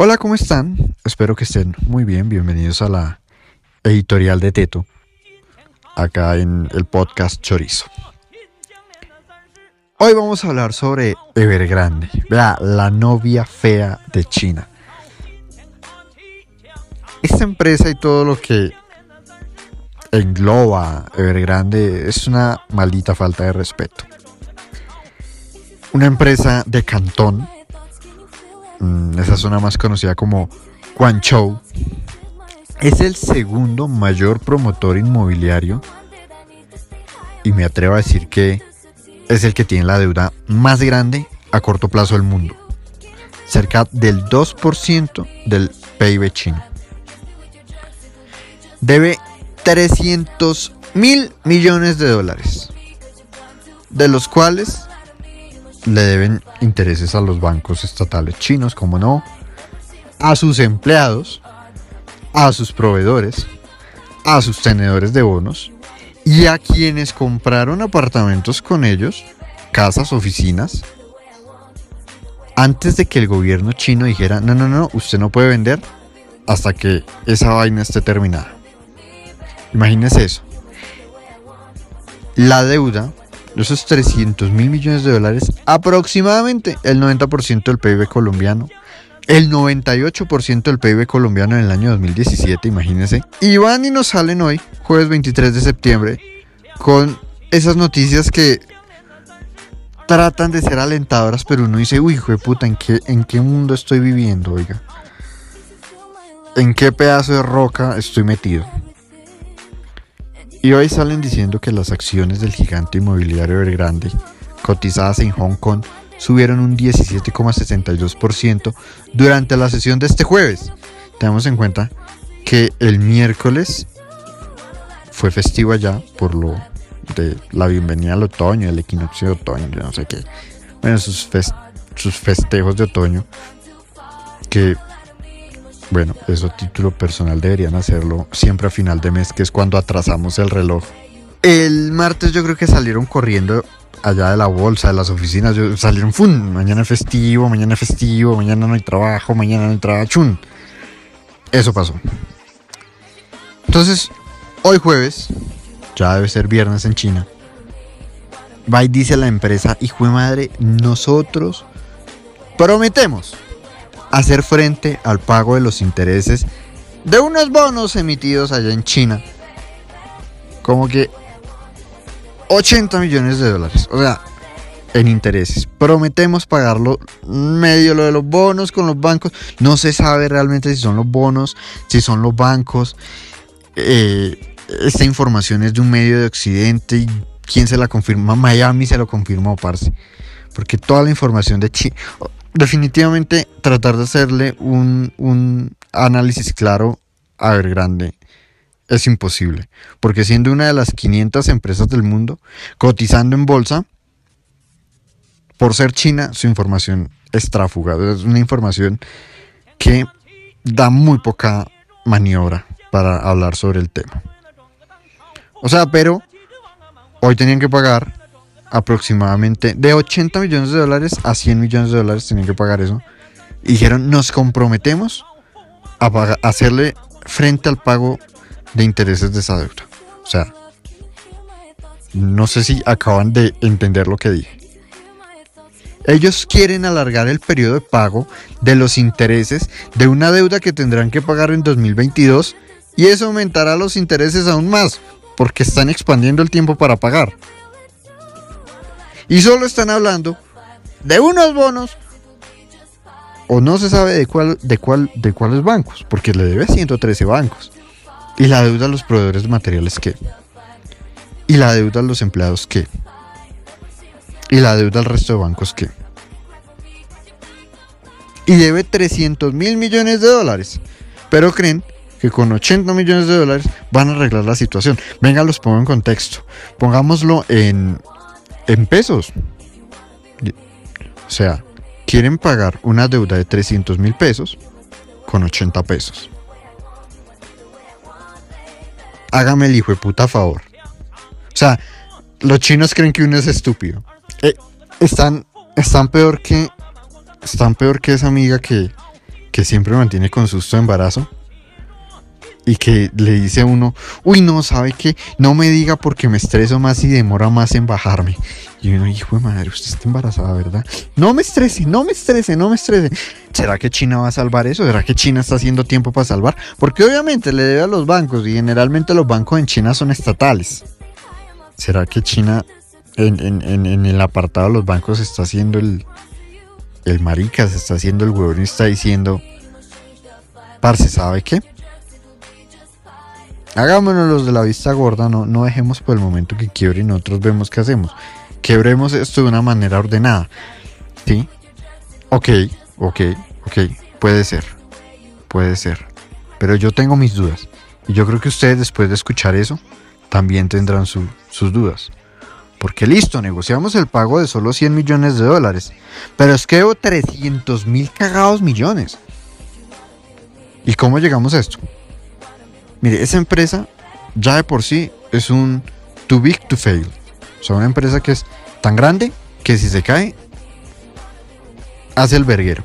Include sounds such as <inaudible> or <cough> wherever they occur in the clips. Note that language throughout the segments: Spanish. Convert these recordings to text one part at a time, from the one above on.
Hola, ¿cómo están? Espero que estén muy bien. Bienvenidos a la editorial de Teto, acá en el podcast Chorizo. Hoy vamos a hablar sobre Evergrande, la novia fea de China. Esta empresa y todo lo que engloba Evergrande es una maldita falta de respeto. Una empresa de Cantón, esa zona más conocida como Guangzhou, es el segundo mayor promotor inmobiliario y me atrevo a decir que es el que tiene la deuda más grande a corto plazo del mundo, cerca del 2% del PIB chino. Debe 300 mil millones de dólares, de los cuales le deben intereses a los bancos estatales chinos, como no, a sus empleados, a sus proveedores, a sus tenedores de bonos y a quienes compraron apartamentos con ellos, casas, oficinas, antes de que el gobierno chino dijera, no, no, no, usted no puede vender hasta que esa vaina esté terminada. Imagínese eso. La deuda, esos 300 mil millones de dólares, aproximadamente el 90% del PIB colombiano, el 98% del PIB colombiano en el año 2017, imagínense. Y van y nos salen hoy, jueves 23 de septiembre, con esas noticias que tratan de ser alentadoras, pero uno dice, uy, hijo de puta, ¿en qué, ¿en qué mundo estoy viviendo, oiga? ¿En qué pedazo de roca estoy metido? Y hoy salen diciendo que las acciones del gigante inmobiliario Evergrande, cotizadas en Hong Kong, subieron un 17,62% durante la sesión de este jueves. Tenemos en cuenta que el miércoles fue festivo allá por lo de la bienvenida al otoño, el equinoccio de otoño, no sé qué. Bueno, sus, sus festejos de otoño que bueno, eso título personal deberían hacerlo siempre a final de mes, que es cuando atrasamos el reloj. El martes yo creo que salieron corriendo allá de la bolsa, de las oficinas, salieron, ¡fum! Mañana es festivo, mañana es festivo, mañana no hay trabajo, mañana no hay trabajo, ¡chun! Eso pasó. Entonces, hoy jueves, ya debe ser viernes en China, va y dice la empresa, hijo de madre, nosotros prometemos hacer frente al pago de los intereses de unos bonos emitidos allá en China. Como que 80 millones de dólares. O sea, en intereses. Prometemos pagarlo medio lo de los bonos con los bancos. No se sabe realmente si son los bonos, si son los bancos. Eh, esta información es de un medio de Occidente y quién se la confirma. Miami se lo confirmó, parce. Porque toda la información de China definitivamente tratar de hacerle un, análisis claro a ver grande es imposible, porque siendo una de las 500 empresas del mundo cotizando en bolsa, por ser China, su información es tráfuga, es una información que da muy poca maniobra para hablar sobre el tema. O sea, pero hoy tenían que pagar aproximadamente de 80 millones de dólares a 100 millones de dólares tenían que pagar eso. Y dijeron, nos comprometemos a hacerle frente al pago de intereses de esa deuda. O sea, no sé si acaban de entender lo que dije. Ellos quieren alargar el periodo de pago de los intereses de una deuda que tendrán que pagar en 2022 y eso aumentará los intereses aún más porque están expandiendo el tiempo para pagar. Y solo están hablando de unos bonos o no se sabe de cuál de cuál de cuáles bancos, porque le debe 113 bancos. Y la deuda a los proveedores de materiales qué? Y la deuda a los empleados qué? Y la deuda al resto de bancos qué? Y debe 300 mil millones de dólares. Pero creen que con 80 millones de dólares van a arreglar la situación. Venga, los pongo en contexto. Pongámoslo en, en pesos. O sea, quieren pagar una deuda de 300 mil pesos con 80 pesos. Hágame el hijo de puta favor. O sea, los chinos creen que uno es estúpido. Eh, están, están peor que. Están peor que esa amiga que, que siempre mantiene con susto embarazo y que le dice uno, uy, no, ¿sabe qué? No me diga porque me estreso más y demora más en bajarme. Y uno, hijo de madre, usted está embarazada, ¿verdad? No me estrese, no me estrese, no me estrese. ¿Será que China va a salvar eso? ¿Será que China está haciendo tiempo para salvar? Porque obviamente le debe a los bancos y generalmente los bancos en China son estatales. ¿Será que China en, el apartado de los bancos está haciendo el, el marica, se está haciendo el huevón y está diciendo, parce, ¿sabe qué? Hagámonos los de la vista gorda, no, no dejemos por el momento que quiebre y nosotros vemos qué hacemos. Quebremos esto de una manera ordenada. ¿Sí? Ok, ok, ok, puede ser. Puede ser. Pero yo tengo mis dudas. Y yo creo que ustedes después de escuchar eso, también tendrán sus dudas. Porque listo, negociamos el pago de solo 100 millones de dólares. Pero es que debo 300 mil cagados millones. ¿Y cómo llegamos a esto? Mire, esa empresa ya de por sí es un too big to fail. O sea, una empresa que es tan grande que si se cae, hace el verguero.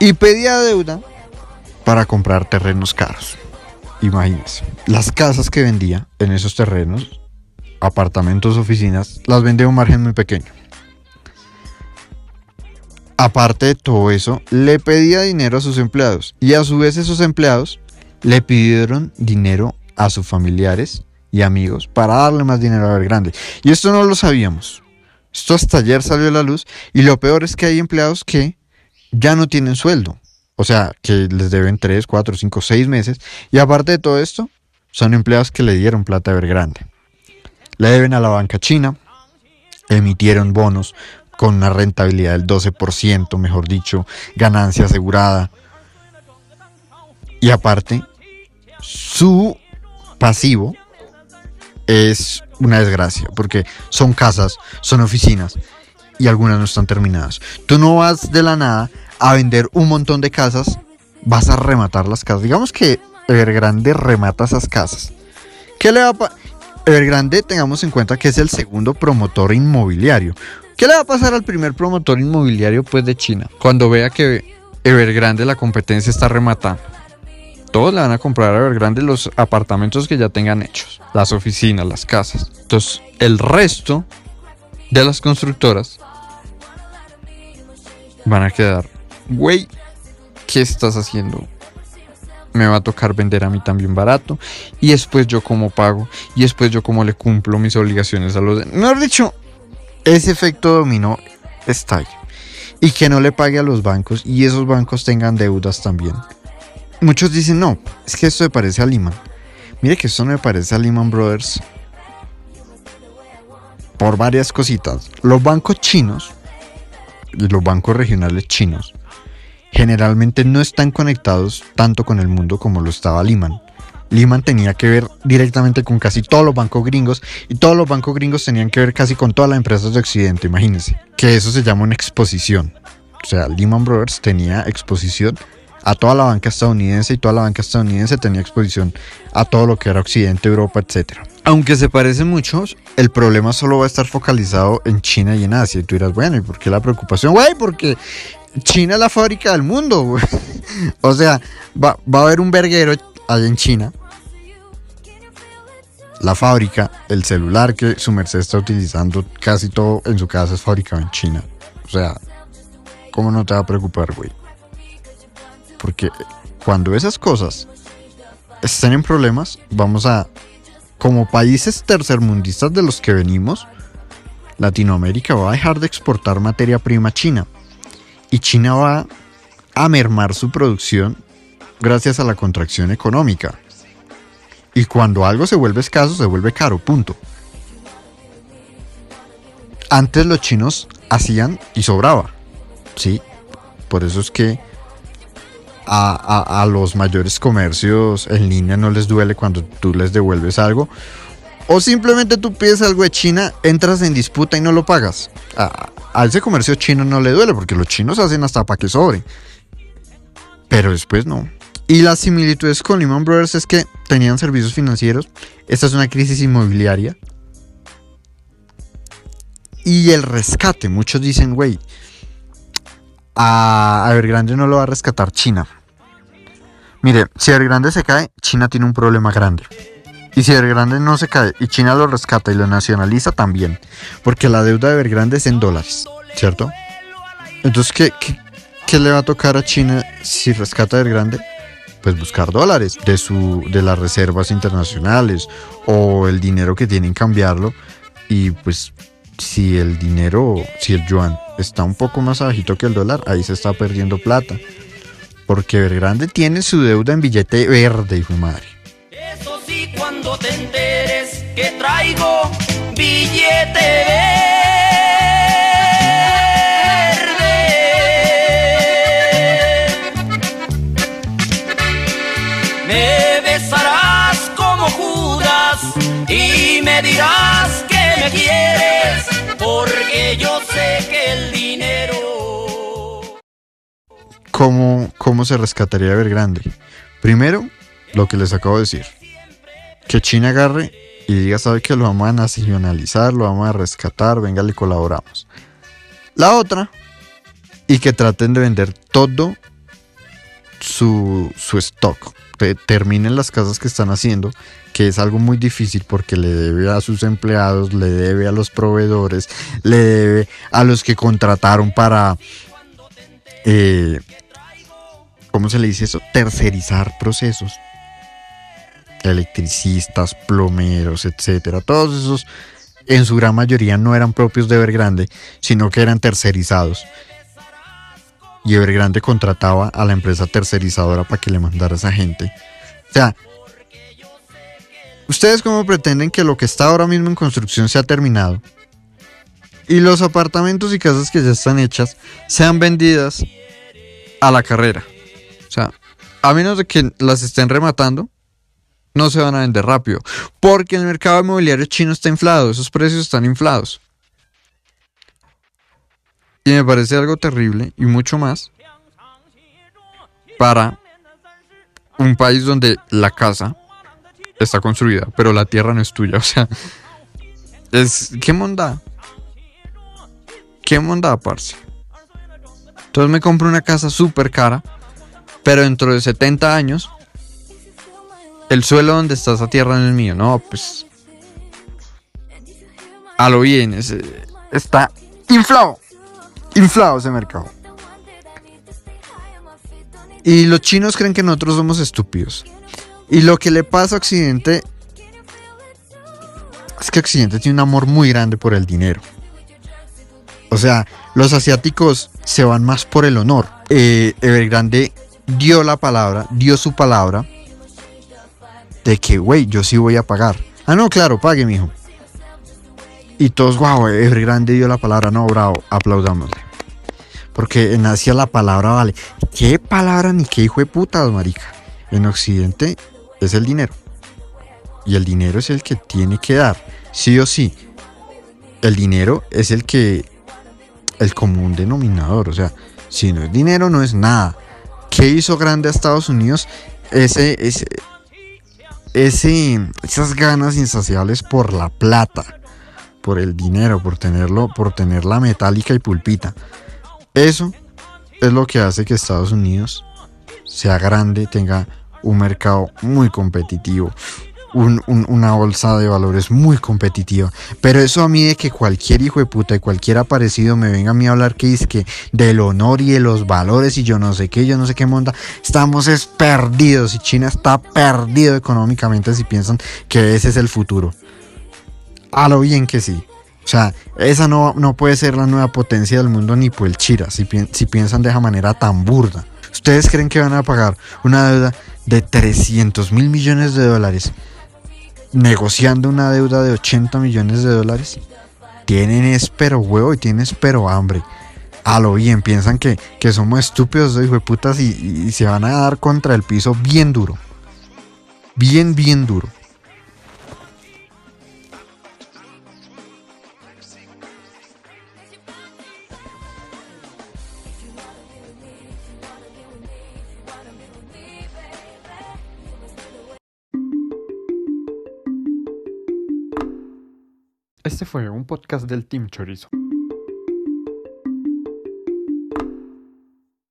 Y pedía deuda para comprar terrenos caros. Imagínense, las casas que vendía en esos terrenos, apartamentos, oficinas, las vendía a un margen muy pequeño. Aparte de todo eso, le pedía dinero a sus empleados y a su vez esos empleados le pidieron dinero a sus familiares y amigos para darle más dinero a grande Y esto no lo sabíamos. Esto hasta ayer salió a la luz y lo peor es que hay empleados que ya no tienen sueldo. O sea, que les deben 3, 4, 5, 6 meses. Y aparte de todo esto, son empleados que le dieron plata a Evergrande. Le deben a la banca china, emitieron bonos con una rentabilidad del 12%, mejor dicho, ganancia asegurada. Y aparte, su pasivo es una desgracia, porque son casas, son oficinas y algunas no están terminadas. Tú no vas de la nada a vender un montón de casas, vas a rematar las casas. Digamos que Evergrande remata esas casas. ¿Qué le va a Evergrande, tengamos en cuenta que es el segundo promotor inmobiliario. ¿Qué le va a pasar al primer promotor inmobiliario pues de China? Cuando vea que Evergrande la competencia está rematando. Todos le van a comprar a Evergrande los apartamentos que ya tengan hechos, las oficinas, las casas. Entonces, el resto de las constructoras van a quedar, güey, ¿qué estás haciendo? Me va a tocar vender a mí también barato. Y después yo como pago. Y después yo como le cumplo mis obligaciones a los... Mejor dicho, ese efecto dominó está. Y que no le pague a los bancos y esos bancos tengan deudas también. Muchos dicen, no, es que esto me parece a Lehman. Mire que esto no me parece a Lehman Brothers por varias cositas. Los bancos chinos y los bancos regionales chinos generalmente no están conectados tanto con el mundo como lo estaba Lehman. Lehman tenía que ver directamente con casi todos los bancos gringos y todos los bancos gringos tenían que ver casi con todas las empresas de Occidente, imagínense. Que eso se llama una exposición. O sea, Lehman Brothers tenía exposición a toda la banca estadounidense y toda la banca estadounidense tenía exposición a todo lo que era Occidente, Europa, etc. Aunque se parecen muchos, el problema solo va a estar focalizado en China y en Asia. Y tú dirás, bueno, ¿y por qué la preocupación? Güey, porque China es la fábrica del mundo. <laughs> o sea, va, va a haber un verguero allá en China. La fábrica, el celular que su merced está utilizando, casi todo en su casa es fabricado en China. O sea, ¿cómo no te va a preocupar, güey? Porque cuando esas cosas estén en problemas, vamos a, como países tercermundistas de los que venimos, Latinoamérica va a dejar de exportar materia prima a China. Y China va a mermar su producción gracias a la contracción económica. Y cuando algo se vuelve escaso, se vuelve caro, punto. Antes los chinos hacían y sobraba. Sí, por eso es que a, los mayores comercios en línea no les duele cuando tú les devuelves algo. O simplemente tú pides algo de China, entras en disputa y no lo pagas. A, a ese comercio chino no le duele porque los chinos hacen hasta para que sobre. Pero después no. Y las similitudes con Lehman Brothers es que tenían servicios financieros. Esta es una crisis inmobiliaria. Y el rescate. Muchos dicen, güey, a Evergrande no lo va a rescatar China. Mire, si Evergrande se cae, China tiene un problema grande. Y si Evergrande no se cae y China lo rescata y lo nacionaliza también. Porque la deuda de Evergrande es en dólares, ¿cierto? Entonces, ¿qué, qué, le va a tocar a China si rescata Evergrande? Pues buscar dólares de, su, de las reservas internacionales o el dinero que tienen cambiarlo. Y pues si el dinero, si el yuan está un poco más bajito que el dólar, ahí se está perdiendo plata. Porque Evergrande tiene su deuda en billete verde, hijo de madre. Eso sí, cuando te enteres que traigo billete verde. Me besarás como Judas y me dirás que me quieres, porque yo ¿Cómo, se rescataría Evergrande? Primero, lo que les acabo de decir. Que China agarre y diga, sabe que lo vamos a nacionalizar, lo vamos a rescatar, venga, le colaboramos. La otra, y que traten de vender todo su, su stock. terminen las casas que están haciendo, que es algo muy difícil porque le debe a sus empleados, le debe a los proveedores, le debe a los que contrataron para eh, ¿cómo se le dice eso? Tercerizar procesos. Electricistas, plomeros, etcétera. Todos esos, en su gran mayoría, no eran propios de Evergrande, sino que eran tercerizados. Y Evergrande contrataba a la empresa tercerizadora para que le mandara a esa gente. O sea, ¿ustedes cómo pretenden que lo que está ahora mismo en construcción sea terminado? Y los apartamentos y casas que ya están hechas sean vendidas a la carrera. O sea, a menos de que las estén rematando, no se van a vender rápido. Porque el mercado inmobiliario chino está inflado, esos precios están inflados. Y me parece algo terrible y mucho más para un país donde la casa está construida, pero la tierra no es tuya. O sea, es. ¿Qué monda? ¿Qué monda, parce? Entonces me compro una casa súper cara pero dentro de 70 años, el suelo donde está esa tierra no es mío. No, pues. A lo bien, está inflado. Inflado ese mercado. Y los chinos creen que nosotros somos estúpidos. Y lo que le pasa a Occidente es que Occidente tiene un amor muy grande por el dinero. O sea, los asiáticos se van más por el honor. Eh, Evergrande dio la palabra, dio su palabra de que, güey, yo sí voy a pagar. Ah, no, claro, pague, mijo. Y todos, wow, grande dio la palabra, no, bravo, aplaudámosle. Porque en Asia la palabra vale. ¿Qué palabra ni qué hijo de puta, marica? En Occidente es el dinero. Y el dinero es el que tiene que dar, sí o sí. El dinero es el que, el común denominador. O sea, si no es dinero, no es nada. ¿Qué hizo grande a Estados Unidos? Ese, ese, ese, esas ganas insaciables por la plata, por el dinero, por tenerlo, por tenerla metálica y pulpita. Eso es lo que hace que Estados Unidos sea grande, tenga un mercado muy competitivo, una bolsa de valores muy competitiva. Pero eso a mí de que cualquier hijo de puta y cualquier aparecido me venga a mí a hablar que es que del honor y de los valores y yo no sé qué, yo no sé qué monda, estamos es perdidos y China está perdido económicamente si piensan que ese es el futuro. A lo bien que sí. O sea, esa no, no puede ser la nueva potencia del mundo ni por el chira, si, si piensan de esa manera tan burda. ¿Ustedes creen que van a pagar una deuda de 300 mil millones de dólares negociando una deuda de 80 millones de dólares, tienen espero huevo y tienen espero hambre. A lo bien, piensan que, somos estúpidos, hijo de putas, y se van a dar contra el piso bien duro. Bien, bien duro. Fue un podcast del Team Chorizo.